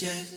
yet.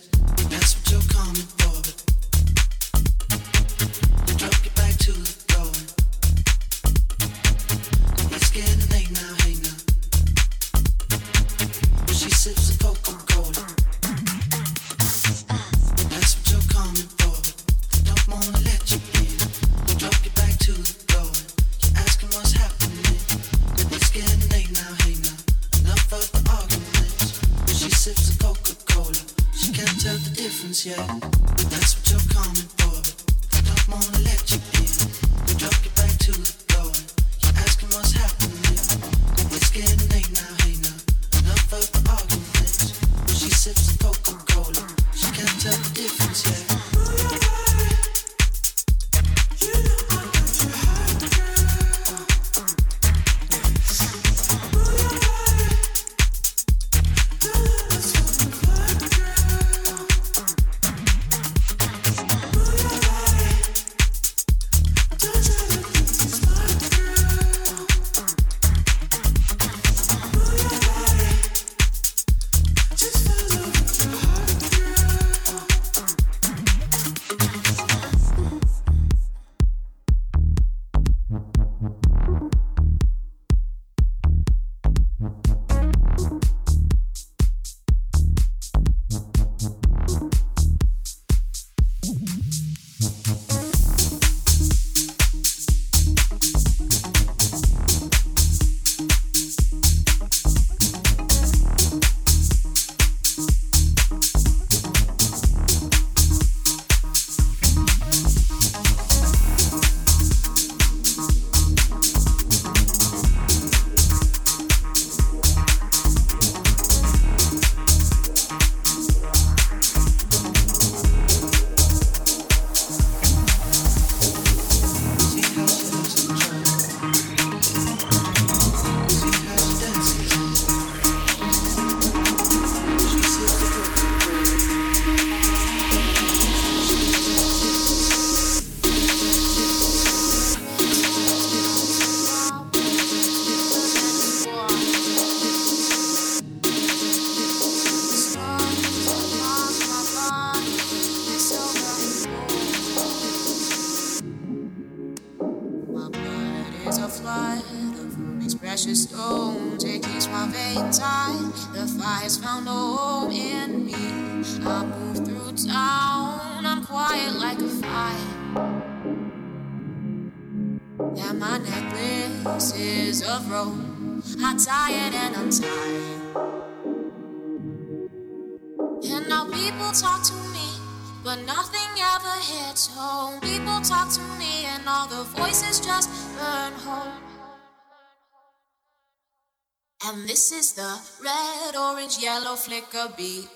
Flicker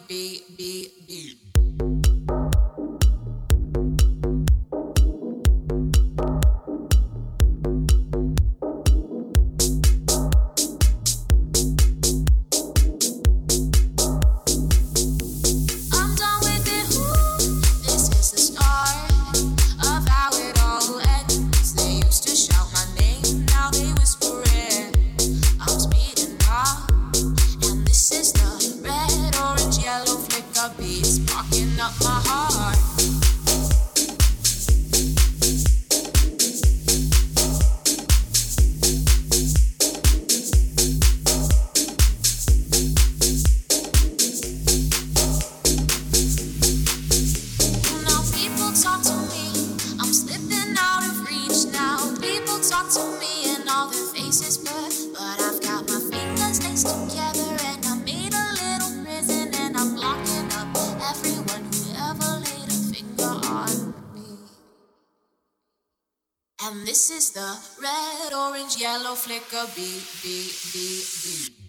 flicker beat, beat, beat, beat.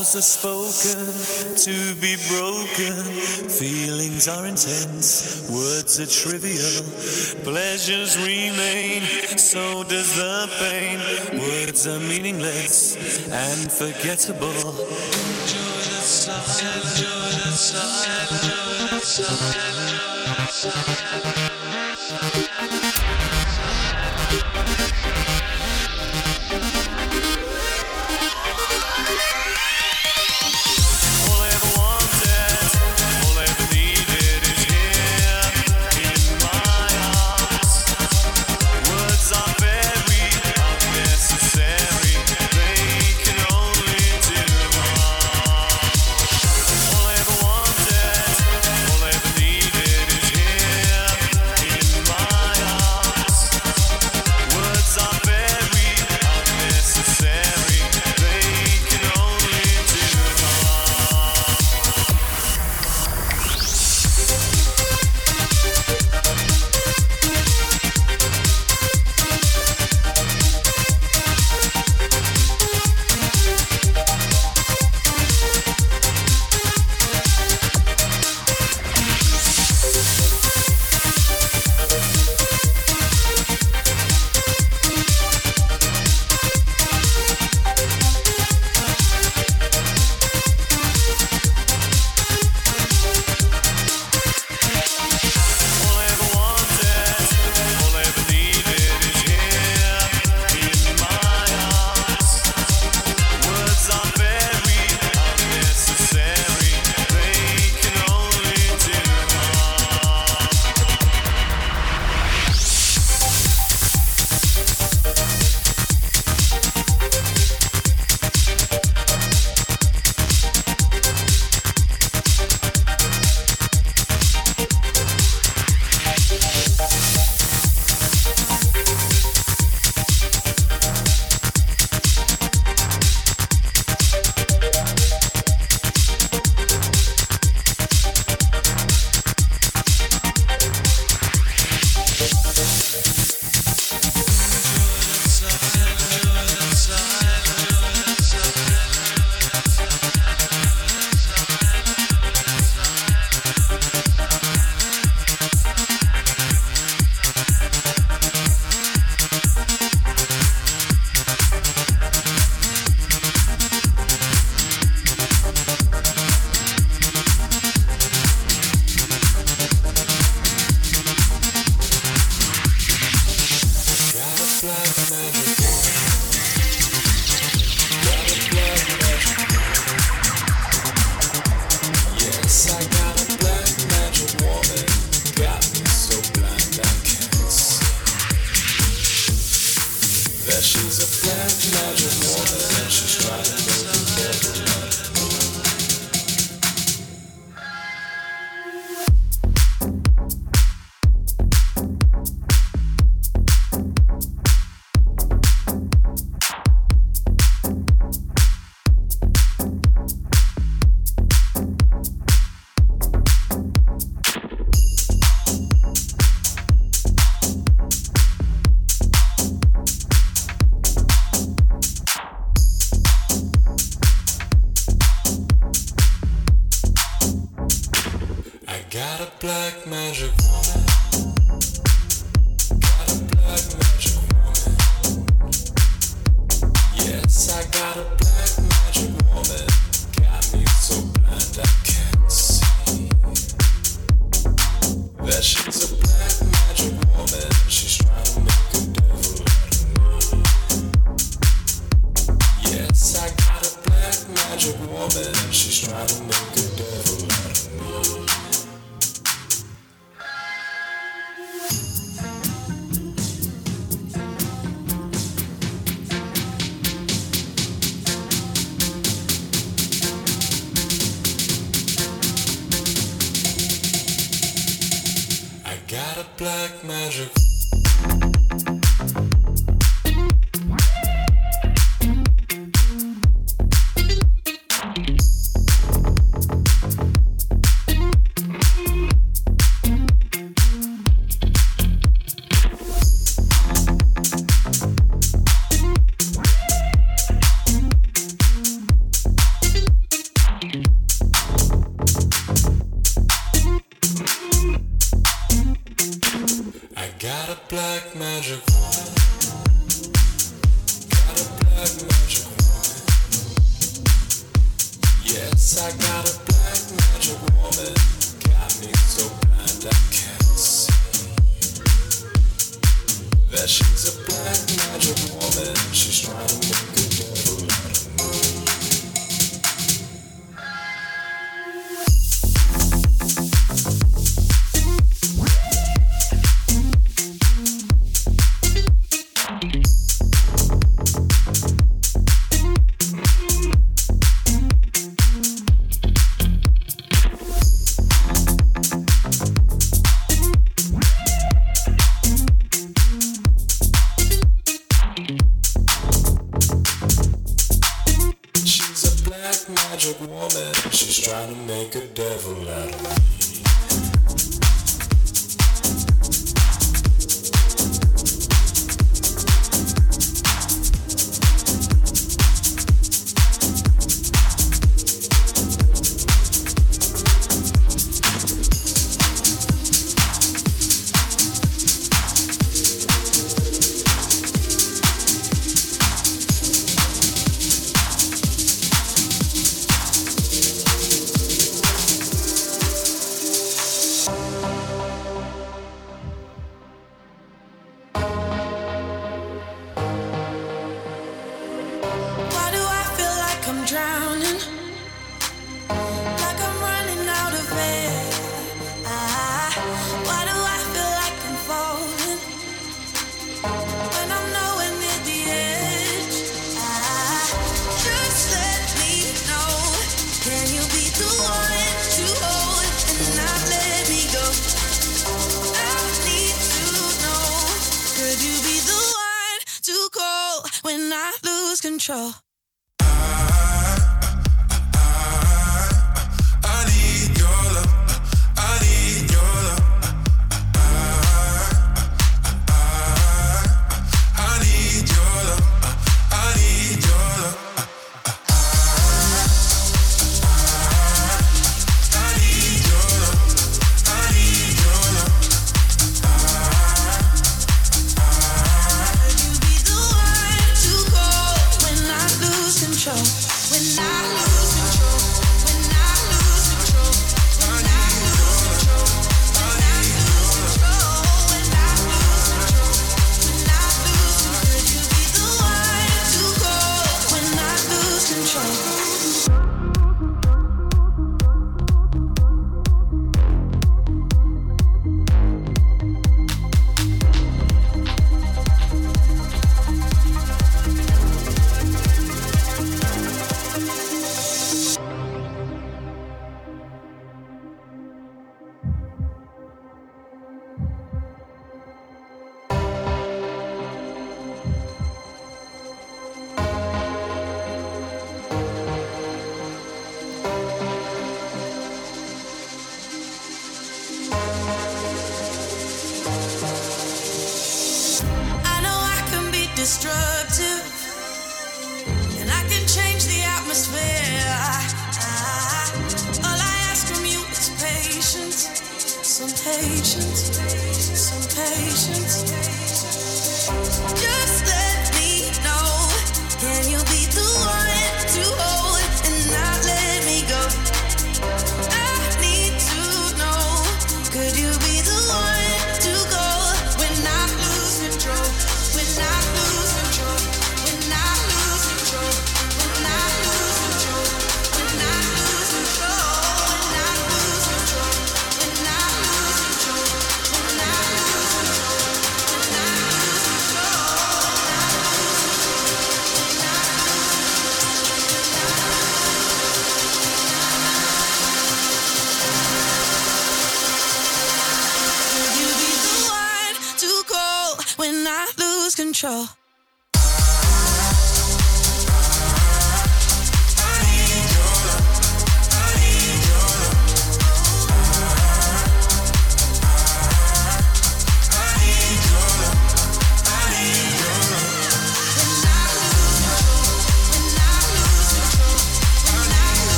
vows are spoken to be broken. Feelings are intense, words are trivial. Pleasures remain, so does the pain. Words are meaningless and forgettable. Enjoy the sun, enjoy the sun, enjoy the sun, enjoy the sun. I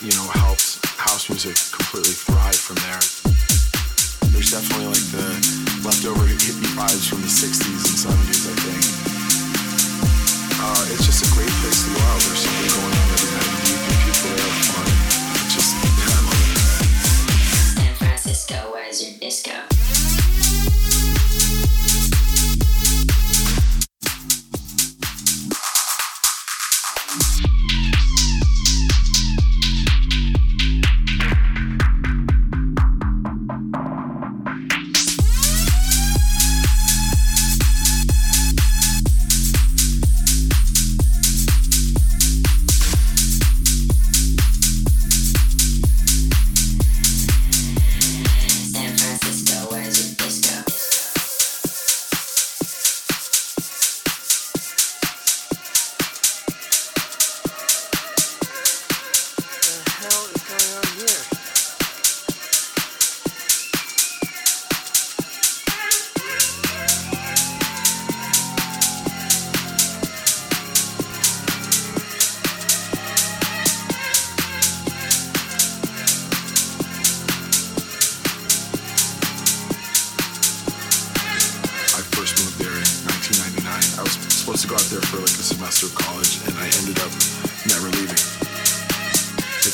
You know,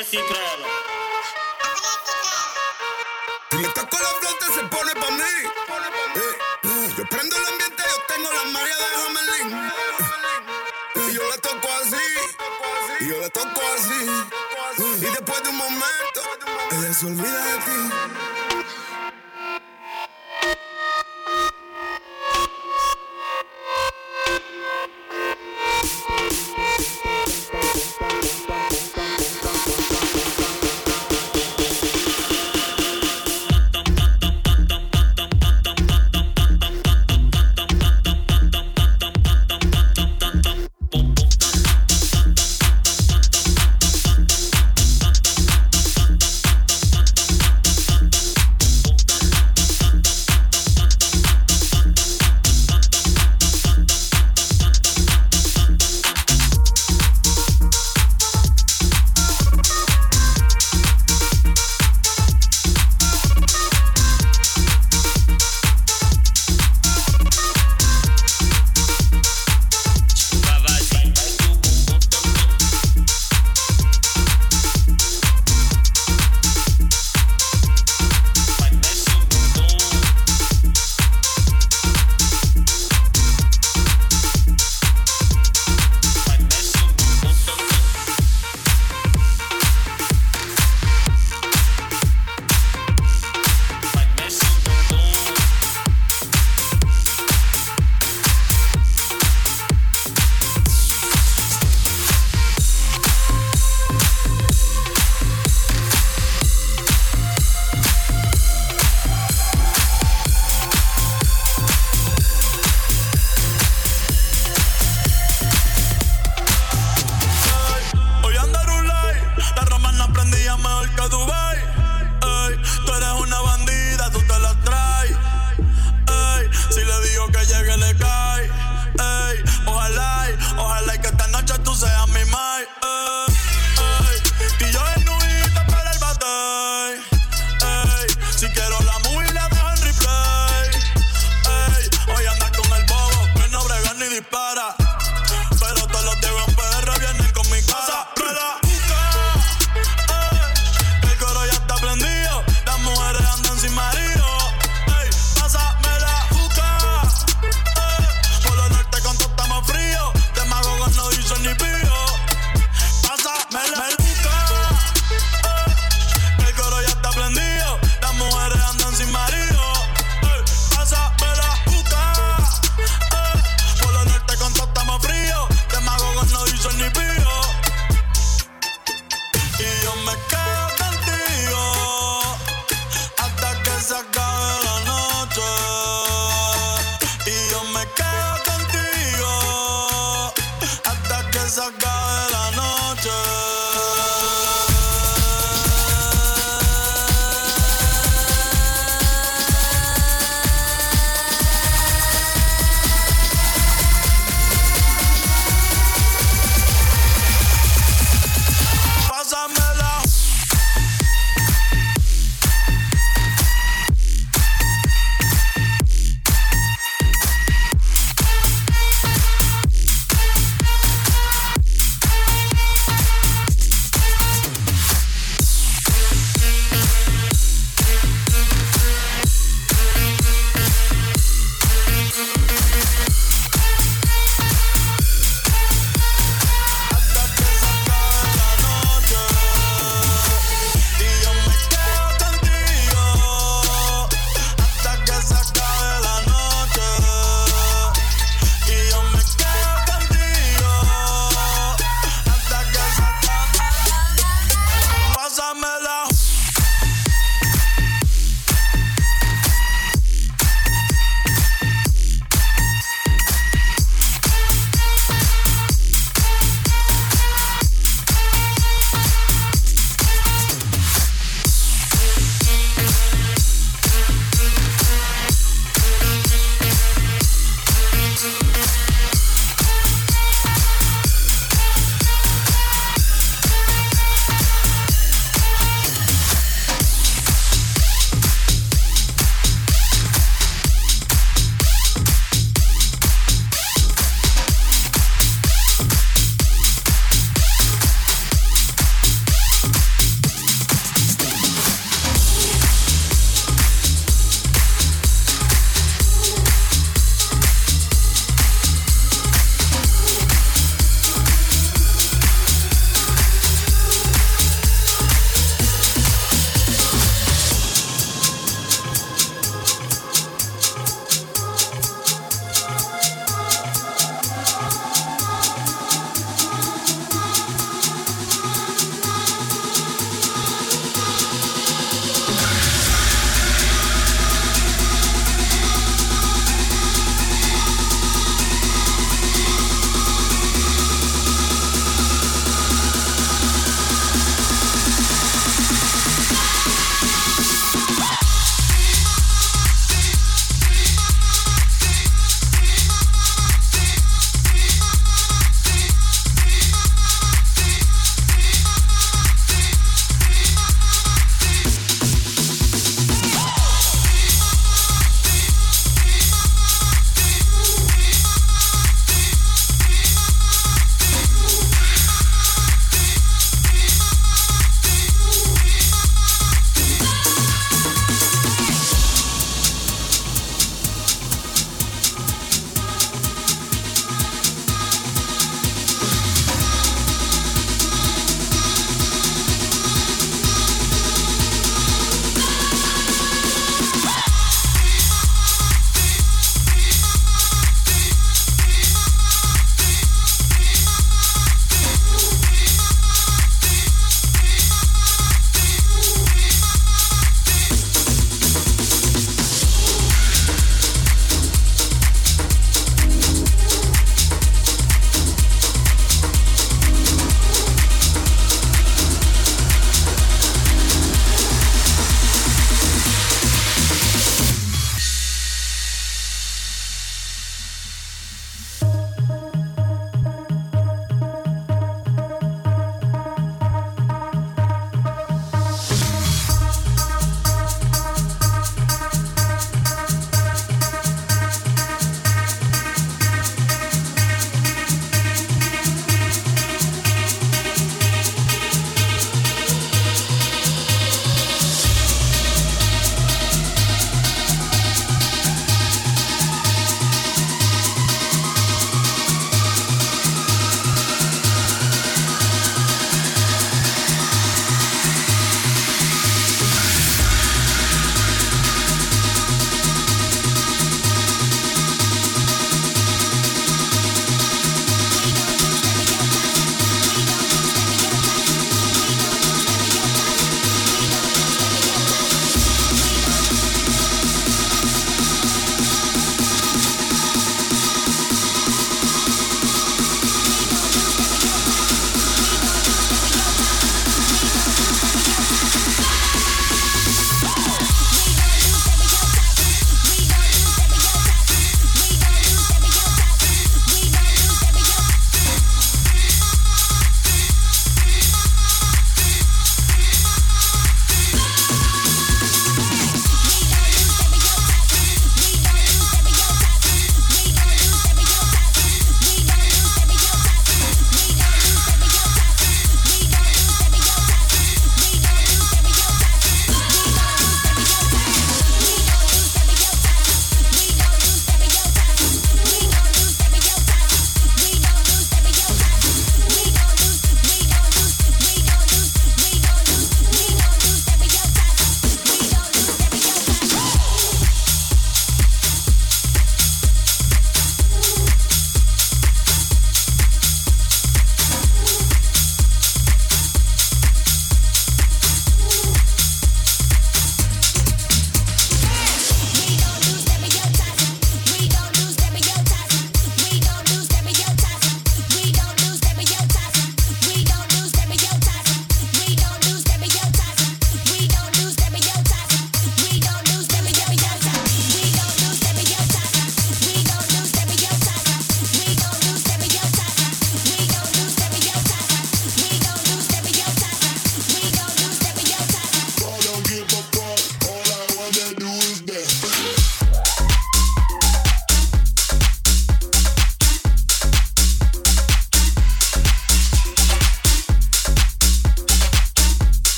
recíproco.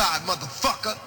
side, motherfucker.